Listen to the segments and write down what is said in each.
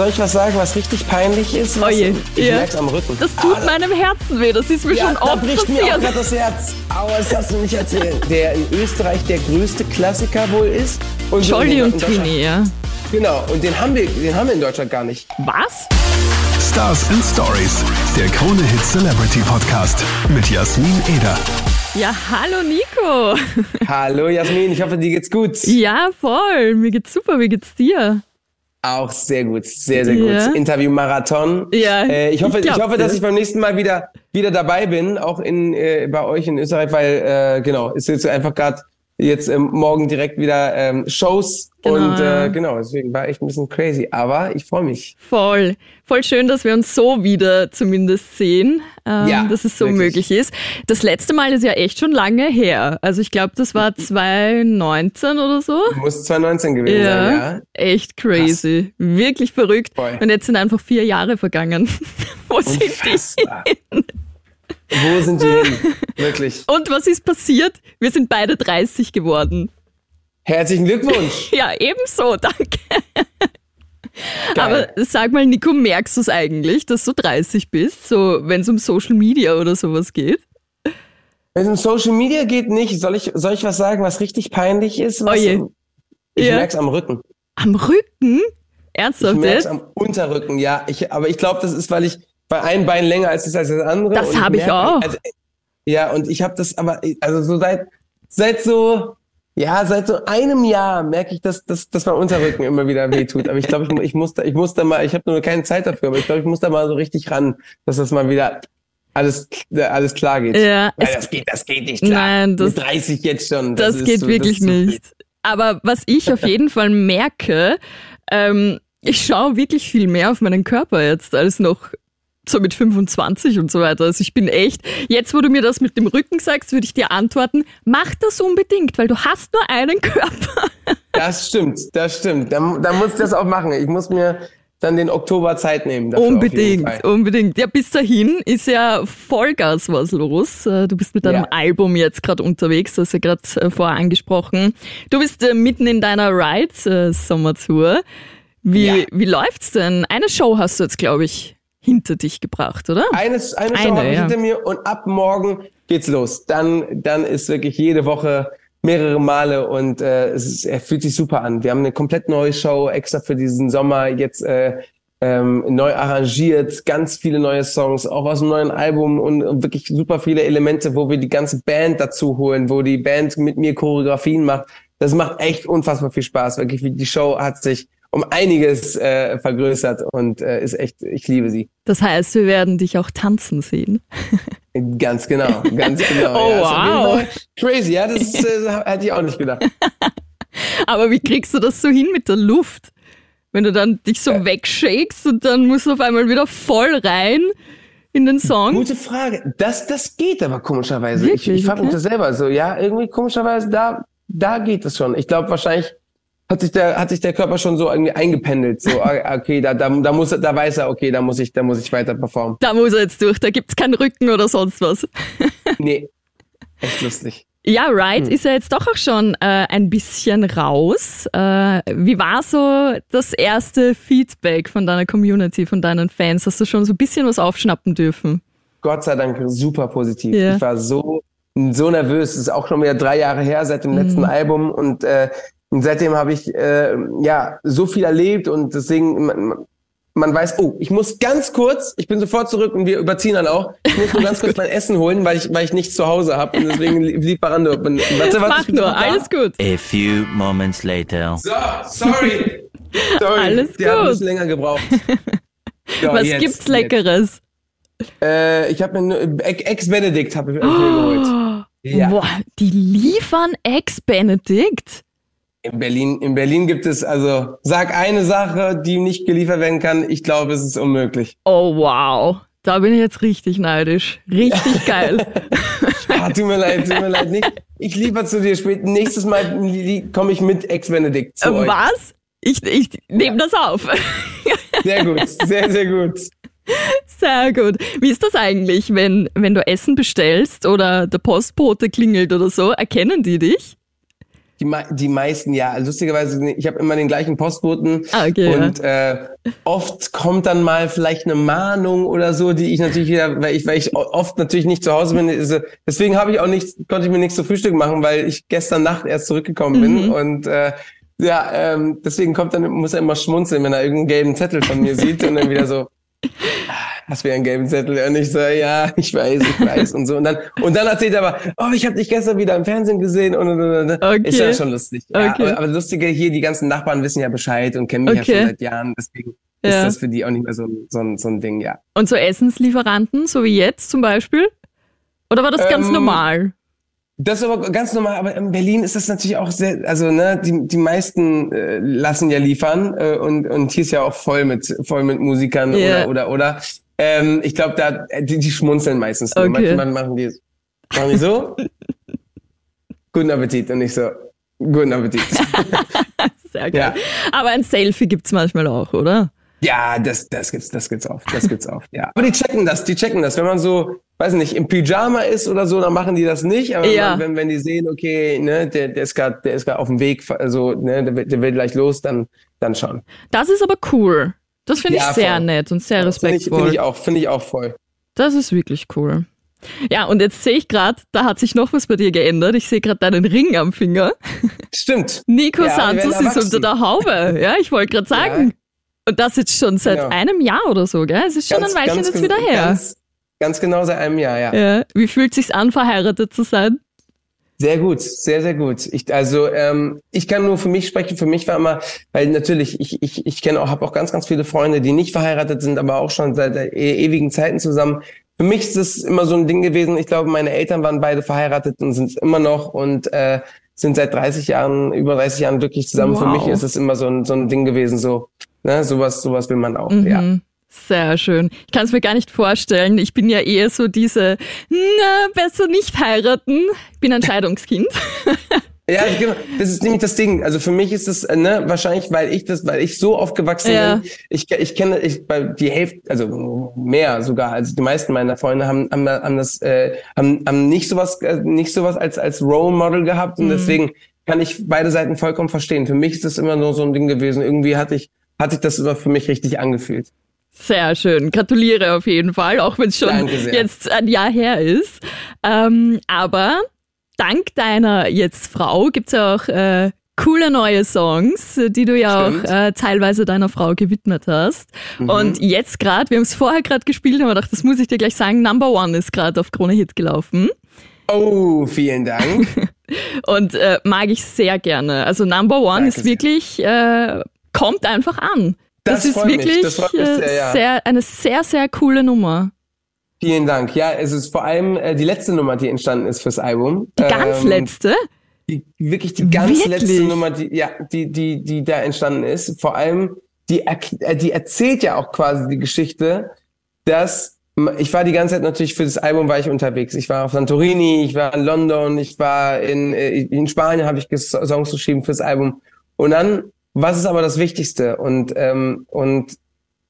soll ich was sagen, was richtig peinlich ist? Was, Oje, ich ja. merk's am Rücken. Das tut Ah, meinem Herzen weh, das ist mir ja, schon da oft bricht mir auch passiert. gerade das Herz. Aber das darfst du nicht erzählen. Der in Österreich der größte Klassiker wohl ist. Und Jolly und Twini, ja. Genau, und den haben, wir, den haben wir in Deutschland gar nicht. Was? Stars and Stories, der Krone Hit Celebrity Podcast mit Jasmin Eder. Ja, hallo Nico. Hallo Jasmin, ich hoffe, dir geht's gut. Ja, voll. Mir geht's super. Wie geht's dir? Auch sehr gut, sehr, sehr Ja. gut. Interview-Marathon. Ja, Äh, ich, hoffe, ich ich, hoffe, dass ich beim nächsten Mal wieder, wieder dabei bin, auch in, äh, bei euch in Österreich, weil, äh, genau, ist jetzt einfach gerade jetzt ähm, morgen direkt wieder ähm, Shows Genau, und ja. äh, genau, deswegen war echt ein bisschen crazy, aber ich freue mich. Voll. Voll schön, dass wir uns so wieder zumindest sehen, ähm, Ja, dass es so wirklich. möglich ist. Das letzte Mal ist ja echt schon lange her. Also ich glaube, das war 2019 oder so. Muss 2019 gewesen sein, ja. Echt crazy. Wirklich verrückt. Voll. Und jetzt sind einfach vier Jahre vergangen. Wo sind die? Wo sind die hin? Wirklich. Und was ist passiert? Wir sind beide 30 geworden. Herzlichen Glückwunsch. Ja, ebenso, danke. Geil. Aber sag mal, Nico, merkst du es eigentlich, dass du 30 bist, so wenn es um Social Media oder sowas geht? Wenn es um Social Media geht, nicht. Soll ich, soll ich was sagen, was richtig peinlich ist? Was, Oje. Ich Ja. merk's am Rücken. Am Rücken? Ich Ernsthaft merk's jetzt? am Unterrücken, ja. Ich, aber ich glaube, das ist, weil ich bei einem Bein länger als ist als das andere. Das und hab ich auch. Also, ja, und ich habe das aber, also so seit, seit so, ja, seit so einem Jahr merke ich, dass, dass, dass mein Unterrücken immer wieder wehtut. Aber ich glaube, ich, ich muss da, ich muss da mal, ich habe nur keine Zeit dafür, aber ich glaube, ich muss da mal so richtig ran, dass das mal wieder alles, alles klar geht. Ja, es- das geht, das geht nicht klar. Nein, das- Mit 30 jetzt schon. Das, ist geht so- wirklich das ist so nicht. Aber was ich auf jeden Fall merke, ähm, ich schaue wirklich viel mehr auf meinen Körper jetzt als noch so mit 25 und so weiter. Also ich bin echt, jetzt wo du mir das mit dem Rücken sagst, würde ich dir antworten, mach das unbedingt, weil du hast nur einen Körper. Das stimmt, das stimmt. Da, da muss ich das auch machen. Ich muss mir dann den Oktober Zeit nehmen. Unbedingt, unbedingt. Ja, bis dahin ist ja Vollgas was los. Äh, Du bist mit deinem Ja. Album jetzt gerade unterwegs, das hast du ja gerade äh, vorher angesprochen. Du bist äh, mitten in deiner Ride-Sommertour. Wie, Ja. wie läuft's denn? Eine Show hast du jetzt, glaube ich, hinter dich gebracht, oder? Eines, eine Show Eine, habe ich ja. hinter mir und ab morgen geht's los. Dann, dann ist wirklich jede Woche mehrere Male und äh, es ist, er fühlt sich super an. Wir haben eine komplett neue Show extra für diesen Sommer jetzt äh, ähm, neu arrangiert, ganz viele neue Songs, auch aus dem neuen Album und, und wirklich super viele Elemente, wo wir die ganze Band dazu holen, wo die Band mit mir Choreografien macht. Das macht echt unfassbar viel Spaß. Wirklich, die Show hat sich um einiges äh, vergrößert und äh, ist echt, ich liebe sie. Das heißt, wir werden dich auch tanzen sehen. Ganz genau, ganz genau. Oh, ja, wow. Crazy, ja, das äh, hätte ich auch nicht gedacht. Aber wie kriegst du das so hin mit der Luft? Wenn du dann dich so wegshakest und dann musst du auf einmal wieder voll rein in den Song. Gute Frage. Das, das geht aber komischerweise. ich Wirklich? ich frage mich Okay. das selber so. Ja, irgendwie komischerweise, da, da geht es schon. Ich glaube, wahrscheinlich hat sich der, hat sich der Körper schon so irgendwie eingependelt. So, ah, okay, da, da, da muss, da weiß er, okay, da muss ich, da muss ich weiter performen. Da muss er jetzt durch, da gibt's keinen Rücken oder sonst was. Nee. Echt lustig. Ja, Ride Hm. ist ja jetzt doch auch schon äh, ein bisschen raus. Äh, wie war so das erste Feedback von deiner Community, von deinen Fans? Hast du schon so ein bisschen was aufschnappen dürfen? Gott sei Dank super positiv. Ja. Ich war so, so nervös. Das ist auch schon wieder drei Jahre her seit dem letzten Album und, äh, und seitdem habe ich äh, ja so viel erlebt und deswegen man, man weiß, oh, ich muss ganz kurz, ich bin sofort zurück und wir überziehen dann auch. Ich muss nur ganz kurz mein Essen holen, weil ich weil ich nichts zu Hause habe und deswegen li- Lieferando. Warte, warte, Mach ich bin nur, alles gut. A few moments later. So, sorry. Sorry, Alles der hat ein gut. bisschen länger gebraucht. So, Was jetzt, gibt's jetzt. Leckeres? Äh, ich habe mir nur- Ex-Benedict habe ich mir geholt. Ja. Boah, die liefern Ex-Benedict? In Berlin, in Berlin gibt es, also sag eine Sache, die nicht geliefert werden kann. Ich glaube, es ist unmöglich. Oh wow, da bin ich jetzt richtig neidisch. Richtig geil. Ah, tut mir leid, tut mir leid. Nicht. Ich liefer zu dir später. Nächstes Mal komme ich mit Ex-Benedict zu euch. Was? Ich, ich nehme das auf. Sehr gut, sehr, sehr gut. Sehr gut. Wie ist das eigentlich, wenn, wenn du Essen bestellst oder der Postbote klingelt oder so? Erkennen die dich? Die, die meisten, ja. Lustigerweise, ich habe immer den gleichen Postboten. Ah, okay, und äh, oft kommt dann mal vielleicht eine Mahnung oder so, die ich natürlich wieder, weil ich, weil ich oft natürlich nicht zu Hause bin. Also, deswegen habe ich auch nicht, konnte ich mir nichts zu Frühstück machen, weil ich gestern Nacht erst zurückgekommen bin. Mhm. Und äh, ja, ähm, deswegen kommt dann, muss er immer schmunzeln, wenn er irgendeinen gelben Zettel von mir sieht und dann wieder so, was wäre ein gelben Zettel? Und ich so, ja, ich weiß, ich weiß und so. Und dann, und dann erzählt er aber, oh, ich habe dich gestern wieder im Fernsehen gesehen und, und, und, und. Okay. Ist ja schon lustig. Ja, Okay. aber, aber lustige hier, die ganzen Nachbarn wissen ja Bescheid und kennen mich ja Okay. schon seit Jahren. Deswegen ist Ja. das für die auch nicht mehr so, ein- so, ein- so ein Ding, ja. Und so Essenslieferanten, so wie jetzt zum Beispiel? Oder war das ganz Ähm, normal? Das ist aber ganz normal, aber in Berlin ist das natürlich auch sehr, also ne, die, die meisten äh, lassen ja liefern äh, und, und hier ist ja auch voll mit, voll mit Musikern Ja. oder, oder, oder. Ähm, ich glaube, da, die, die schmunzeln meistens nur. Okay. Manchmal machen die, machen die so, guten Appetit und ich so, guten Appetit. Sehr geil. ja. Aber ein Selfie gibt's manchmal auch, oder? Ja, das, das gibt's, das gibt's oft, das gibt's oft, ja. Aber die checken das, die checken das. Wenn man so, weiß nicht, im Pyjama ist oder so, dann machen die das nicht. Aber Ja. wenn, wenn die sehen, okay, ne, der, der ist gerade, der ist gerade auf dem Weg, also, ne, der, will- der will gleich los, dann, dann schon. Das ist aber cool. Das finde Ja, ich sehr voll. nett und sehr Finde ich, respektvoll. finde ich auch, finde ich auch voll. Das ist wirklich cool. Ja, und jetzt sehe ich gerade, da hat sich noch was bei dir geändert. Ich sehe gerade deinen Ring am Finger. Stimmt. Nico Ja, Santos ist unter der Haube. Ja, ich wollte gerade sagen. Und das jetzt schon seit Genau. einem Jahr oder so, gell? Es ist schon ein Weilchen jetzt wieder her. Ganz, ganz genau seit einem Jahr, ja. ja. Wie fühlt sich's an, verheiratet zu sein? Sehr gut, sehr, sehr gut. Ich, also ähm, ich kann nur für mich sprechen. Für mich war immer, weil natürlich, ich, ich, ich kenne auch, habe auch ganz, ganz viele Freunde, die nicht verheiratet sind, aber auch schon seit der e ewigen Zeiten zusammen. Für mich ist es immer so ein Ding gewesen. Ich glaube, meine Eltern waren beide verheiratet und sind es immer noch und äh, sind seit 30 Jahren, über 30 Jahren glücklich zusammen. Für Wow. mich ist es immer so ein, so ein Ding gewesen. So, ne, sowas, sowas will man auch. Mhm. Ja. Sehr schön. Ich kann es mir gar nicht vorstellen. Ich bin ja eher so diese, na, besser nicht heiraten. Ich bin ein Scheidungskind. Ja, genau. Das ist nämlich das Ding. Also für mich ist es, äh, ne, wahrscheinlich, weil ich das, weil ich so aufgewachsen Ja. bin. Ich, ich kenne, ich, die Hälfte, also mehr sogar, also die meisten meiner Freunde haben, haben, haben das, äh, haben, haben nicht sowas, äh, nicht sowas als, als Role Model gehabt und Mhm. deswegen kann ich beide Seiten vollkommen verstehen. Für mich ist das immer nur so ein Ding gewesen. Irgendwie hatte ich, hat sich das immer für mich richtig angefühlt. Sehr schön. Gratuliere auf jeden Fall, auch wenn es schon jetzt ein Jahr her ist. Ähm, aber dank deiner jetzt Frau gibt's ja auch äh, coole neue Songs, die du ja Stimmt. auch äh, teilweise deiner Frau gewidmet hast. Und jetzt gerade, wir haben es vorher gerade gespielt, haben wir gedacht, das muss ich dir gleich sagen, Number One ist gerade auf Krone Hit gelaufen. Oh, vielen Dank. Und äh, mag ich sehr gerne. Also Number One Danke ist wirklich, äh, kommt einfach an. Das ist freut mich, wirklich das äh, sehr, ja. sehr, eine sehr, sehr coole Nummer. vielen Dank. Ja, es ist vor allem äh, die letzte Nummer, die entstanden ist fürs Album. Die ganz Ähm, letzte. die, wirklich die ganz Wirklich? letzte Nummer, die, ja, die, die, die da entstanden ist. Vor allem, die, äh, die erzählt ja auch quasi die Geschichte, dass ich war die ganze Zeit natürlich für das Album war ich unterwegs. Ich war auf Santorini, ich war in London, ich war in, äh, in Spanien, habe ich Songs geschrieben fürs Album. Und dann, was ist aber das Wichtigste? Und, ähm, und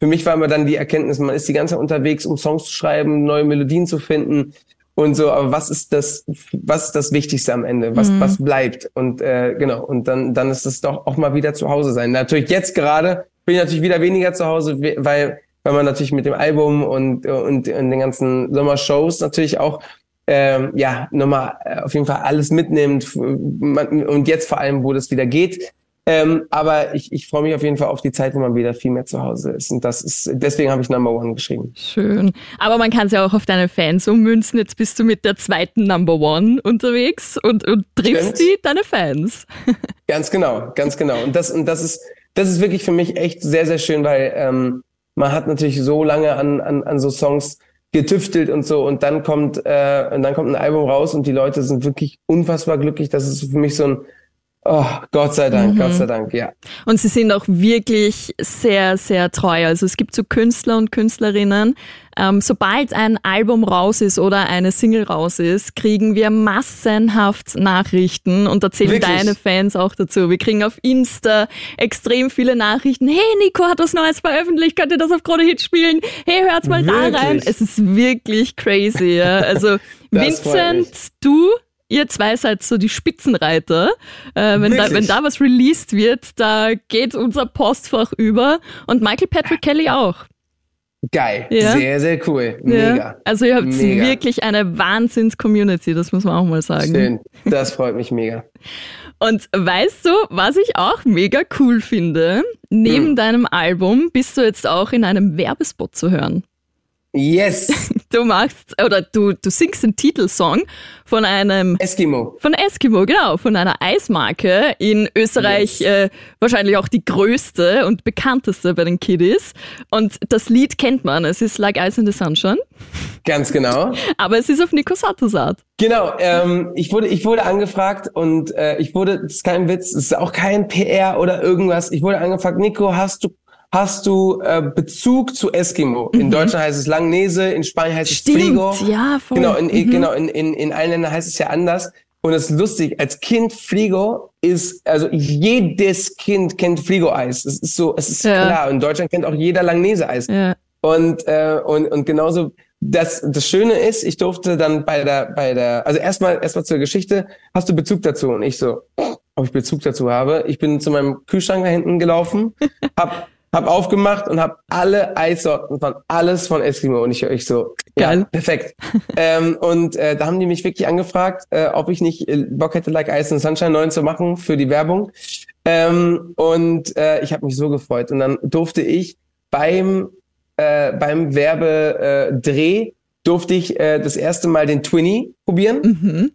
für mich war immer dann die Erkenntnis, man ist die ganze Zeit unterwegs, um Songs zu schreiben, neue Melodien zu finden und so. Aber was ist das, was ist das Wichtigste am Ende? Was, Mhm. was bleibt? Und äh, genau. Und dann, dann ist es doch auch mal wieder zu Hause sein. Natürlich jetzt gerade bin ich natürlich wieder weniger zu Hause, we- weil weil man natürlich mit dem Album und und, und den ganzen Sommershows natürlich auch ähm, ja nochmal äh, auf jeden Fall alles mitnimmt und jetzt vor allem, wo das wieder geht. Ähm, aber ich, ich freue mich auf jeden Fall auf die Zeit, wo man wieder viel mehr zu Hause ist. Und das ist, deswegen habe ich Number One geschrieben. Schön. Aber man kann es ja auch auf deine Fans ummünzen. Jetzt bist du mit der zweiten Number One unterwegs und, und triffst Stimmt. die, deine Fans. Ganz genau, ganz genau. Und das, und das ist, das ist wirklich für mich echt sehr, sehr schön, weil ähm, man hat natürlich so lange an, an, an so Songs getüftelt und so und dann kommt äh, und dann kommt ein Album raus und die Leute sind wirklich unfassbar glücklich. Das ist für mich so ein Oh, Gott sei Dank, Mhm. Gott sei Dank, ja. Und sie sind auch wirklich sehr, sehr treu. Also es gibt so Künstler und Künstlerinnen. Ähm, sobald ein Album raus ist oder eine Single raus ist, kriegen wir massenhaft Nachrichten und da zählen Wirklich? deine Fans auch dazu. Wir kriegen auf Insta extrem viele Nachrichten. Hey, Nico hat was Neues veröffentlicht, könnt ihr das auf Krone Hit spielen? Hey, hört's mal da Wirklich? rein. Es ist wirklich crazy. Ja. Also Vincent, du ihr zwei seid so die Spitzenreiter. Äh, wenn, da, wenn da was released wird, da geht unser Postfach über. Und Michael Patrick Kelly auch. Geil. Ja. Sehr, sehr cool. Ja. Mega. Also ihr habt Mega. wirklich eine Wahnsinns-Community, das muss man auch mal sagen. Schön. Das freut mich mega. Und weißt du, was ich auch mega cool finde? Neben Hm. deinem Album bist du jetzt auch in einem Werbespot zu hören. Yes. Du machst oder du, du singst den Titelsong von einem Eskimo. von Eskimo, genau, von einer Eismarke in Österreich Yes. äh, wahrscheinlich auch die größte und bekannteste bei den Kiddies. Und das Lied kennt man, es ist Like Ice in the Sunshine, Ganz genau. aber es ist auf Nico Satosat. Genau, ähm, ich wurde, ich wurde angefragt und äh, ich wurde, das ist kein Witz, es ist auch kein PR oder irgendwas. Ich wurde angefragt, Nico, hast du, hast du äh, Bezug zu Eskimo? In Deutschland heißt es Langnese, in Spanien heißt es Fligo. ja, voll. Genau, in, Mhm. genau in, in, in allen Ländern heißt es ja anders. Und es ist lustig, als Kind Fligo ist, also jedes Kind kennt Fligo-Eis. Es ist so, es ist Ja. klar. In Deutschland kennt auch jeder Langnese-Eis. Ja. Und, äh, und, und genauso, das, das Schöne ist, ich durfte dann bei der, bei der, also erstmal, erstmal zur Geschichte, hast du Bezug dazu? Und ich so, ob ich Bezug dazu habe. Ich bin zu meinem Kühlschrank da hinten gelaufen, hab, hab aufgemacht und hab alle Eissorten von alles von Eskimo. Und ich, ich so, ja, Geil. perfekt. ähm, und äh, da haben die mich wirklich angefragt, äh, ob ich nicht äh, Bock hätte, Like Ice and Sunshine 9 zu machen für die Werbung. Ähm, und äh, ich habe mich so gefreut. Und dann durfte ich beim äh, beim Werbedreh äh, durfte ich äh, das erste Mal den Twinny probieren, Mhm.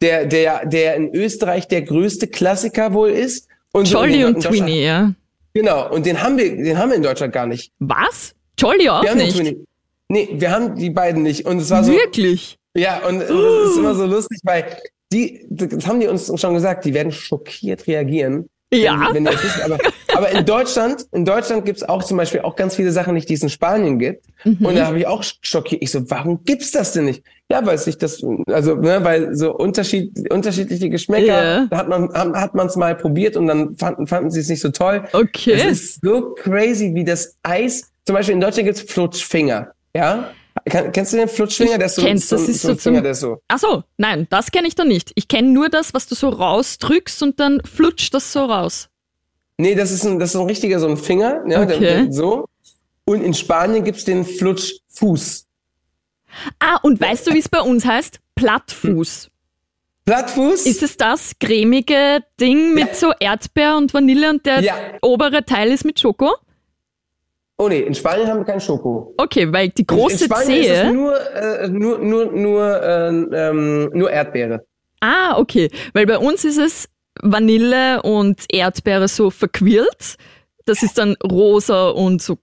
der der der in Österreich der größte Klassiker wohl ist. Und so Jolly in und Twinny, ja. Genau. Und den haben wir den haben wir in Deutschland gar nicht. Was? Jolly auch Wir haben den nicht? Twinny. Nee, wir haben die beiden nicht. Und es war so, Wirklich? ja, und das ist immer so lustig, weil die, das haben die uns schon gesagt, die werden schockiert reagieren. Ja. Wenn, wenn wissen. Aber, aber in Deutschland, in Deutschland gibt's auch zum Beispiel auch ganz viele Sachen nicht, die es in Spanien gibt. Mhm. Und da habe ich auch schockiert. Ich so, warum gibt's das denn nicht? Ja, weil sich das, also, ne, weil so Unterschied, unterschiedliche Geschmäcker, Ja. da hat man, hat man es mal probiert und dann fanden, fanden sie es nicht so toll. Okay. Es ist so crazy, wie das Eis, zum Beispiel in Deutschland gibt's Flutschfinger, ja? Kann, kennst du den Flutschfinger? Der ist so, kenn's, so, das ist so so zum- Finger, der so. Ach so, nein, das kenne ich da nicht. Ich kenne nur das, was du so rausdrückst und dann flutscht das so raus. Nee, das ist ein, das ist so ein richtiger, so ein Finger, ja, der, Okay. der, so. Und in Spanien gibt's den Flutschfuß. Ah, und weißt du, wie es bei uns heißt? Plattfuß. Plattfuß? Ist es das cremige Ding mit Ja. so Erdbeer und Vanille und der Ja. obere Teil ist mit Schoko? Oh nee, in Spanien haben wir keinen Schoko. Okay, weil die In- große in Spanien ist es Zehe. nur, äh, nur, nur, nur, äh, ähm, nur Erdbeere. Ah, okay. Weil bei uns ist es Vanille und Erdbeere so verquirlt. Das ist dann rosa und so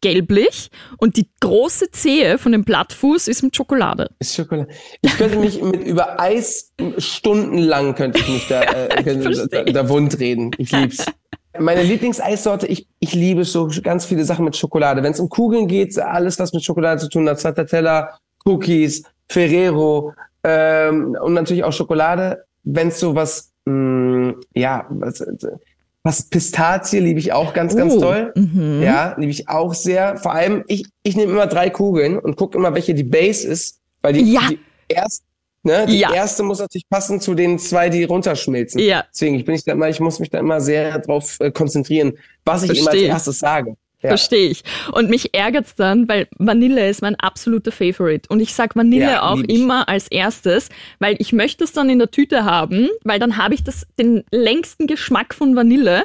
gelblich. Und die große Zehe von dem Plattfuß ist mit Schokolade. Ist Schokolade. Ich könnte mich mit über Eis stundenlang könnte ich mich da, äh, könnte, da, verstehe. da wund reden. Ich lieb's. Meine Lieblingseissorte, ich, ich liebe so ganz viele Sachen mit Schokolade. Wenn es um Kugeln geht, alles was mit Schokolade zu tun hat, Stracciatella, Cookies, Ferrero ähm, und natürlich auch Schokolade. Wenn es so was, mh, ja, was, was Pistazie liebe ich auch ganz, ganz Oh, toll. mhm. Ja, liebe ich auch sehr. Vor allem, ich, ich nehme immer drei Kugeln und gucke immer, welche die Base ist, weil die, Ja. die erste, ne, die Ja. erste muss natürlich passen zu den zwei, die runterschmilzen. Ja. Deswegen, ich bin ich da immer, ich muss mich da immer sehr drauf äh, konzentrieren, was ich immer als erstes sage. Ja. Verstehe ich. Und mich ärgert's dann, weil Vanille ist mein absoluter Favorite. Und ich sag Vanille Ja, auch immer als erstes, weil ich möchte es dann in der Tüte haben, weil dann habe ich das, den längsten Geschmack von Vanille.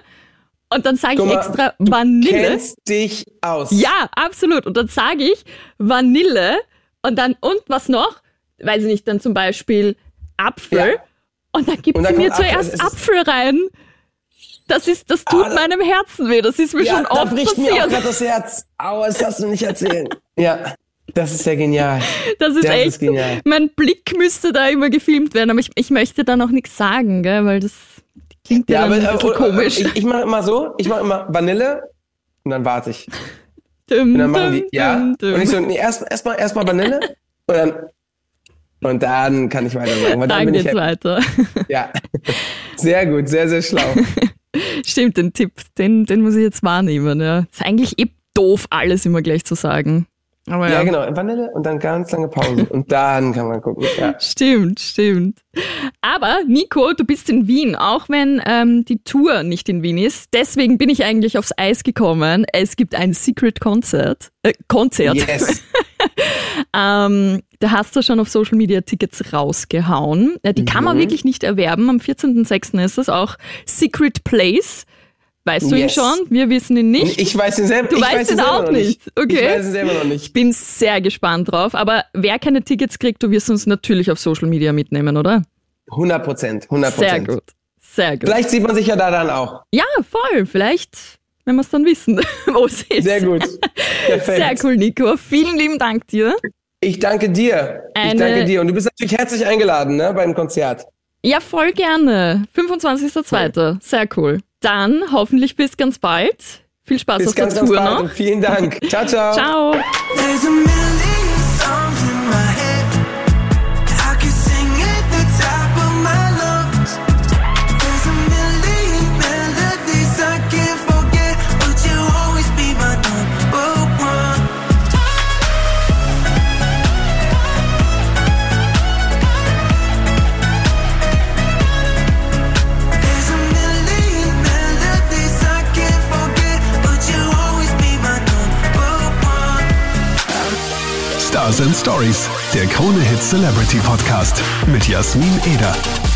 Und dann sage ich mal, extra Vanille. Kennst dich aus. Ja, absolut. Und dann sage ich Vanille und dann, und was noch? Weiß ich nicht, dann zum Beispiel Apfel. Ja. Und dann gibt Und sie dann mir kommt Apfel. zuerst Apfel rein. Das ist, das tut Ah, da- meinem Herzen weh. Das ist mir ja schon da oft bricht mir auch passiert. das Herz. Aua, das darfst du nicht erzählen. Ja, das ist ja genial. Das ist Das echt. ist genial. Mein Blick müsste da immer gefilmt werden, aber ich, ich möchte da noch nichts sagen, gell, weil das klingt ja, Ja, aber ein bisschen äh, äh, komisch. ich, ich mache immer so, ich mache immer Vanille und dann warte ich. Dum, Und dann machen die, dum, ja. dum. Und ich so, nee, erst erstmal erstmal Vanille und dann und dann kann ich weitermachen. Dann Dann bin ich geht's happy. weiter. Ja. Sehr gut, sehr, sehr schlau. Stimmt, den Tipp, den, den muss ich jetzt wahrnehmen. Ja. Ist eigentlich eh doof, alles immer gleich zu sagen. Aber Ja, ja, genau, Vanille und dann ganz lange Pause. und dann kann man gucken. Ja. Stimmt, stimmt. Aber Nico, du bist in Wien, auch wenn ähm, die Tour nicht in Wien ist. Deswegen bin ich eigentlich aufs Eis gekommen. Es gibt ein Secret Concert. Äh, Konzert. Yes. Ähm, da hast du schon auf Social Media Tickets rausgehauen. Äh, Die kann man Mhm. wirklich nicht erwerben. Am 14.06. ist es auch Secret Place. Weißt du ihn Yes. schon? Wir wissen ihn nicht. Ich weiß ihn selber. Du weißt weiß ihn auch noch nicht. Okay. Ich weiß ihn selber noch nicht. Ich bin sehr gespannt drauf. Aber wer keine Tickets kriegt, du wirst uns natürlich auf Social Media mitnehmen, oder? 100 Prozent. 100 Sehr Prozent. gut. Sehr gut. Vielleicht sieht man sich ja da dann auch. Ja, voll. Vielleicht, wenn wir es dann wissen, wo es ist. Sehr gut. Perfekt. Sehr cool, Nico. Vielen lieben Dank dir. Ich danke dir. Ich Eine- danke dir. Und du bist natürlich herzlich eingeladen, ne, beim Konzert. Ja, voll gerne. 25.02. Sehr cool. Dann hoffentlich bis ganz bald. Viel Spaß Bis auf der ganz, ganz Tour bald noch. und vielen Dank. Ciao, ciao. Ciao. Stars and Stories, der Krone Hit Celebrity Podcast mit Jasmin Eder.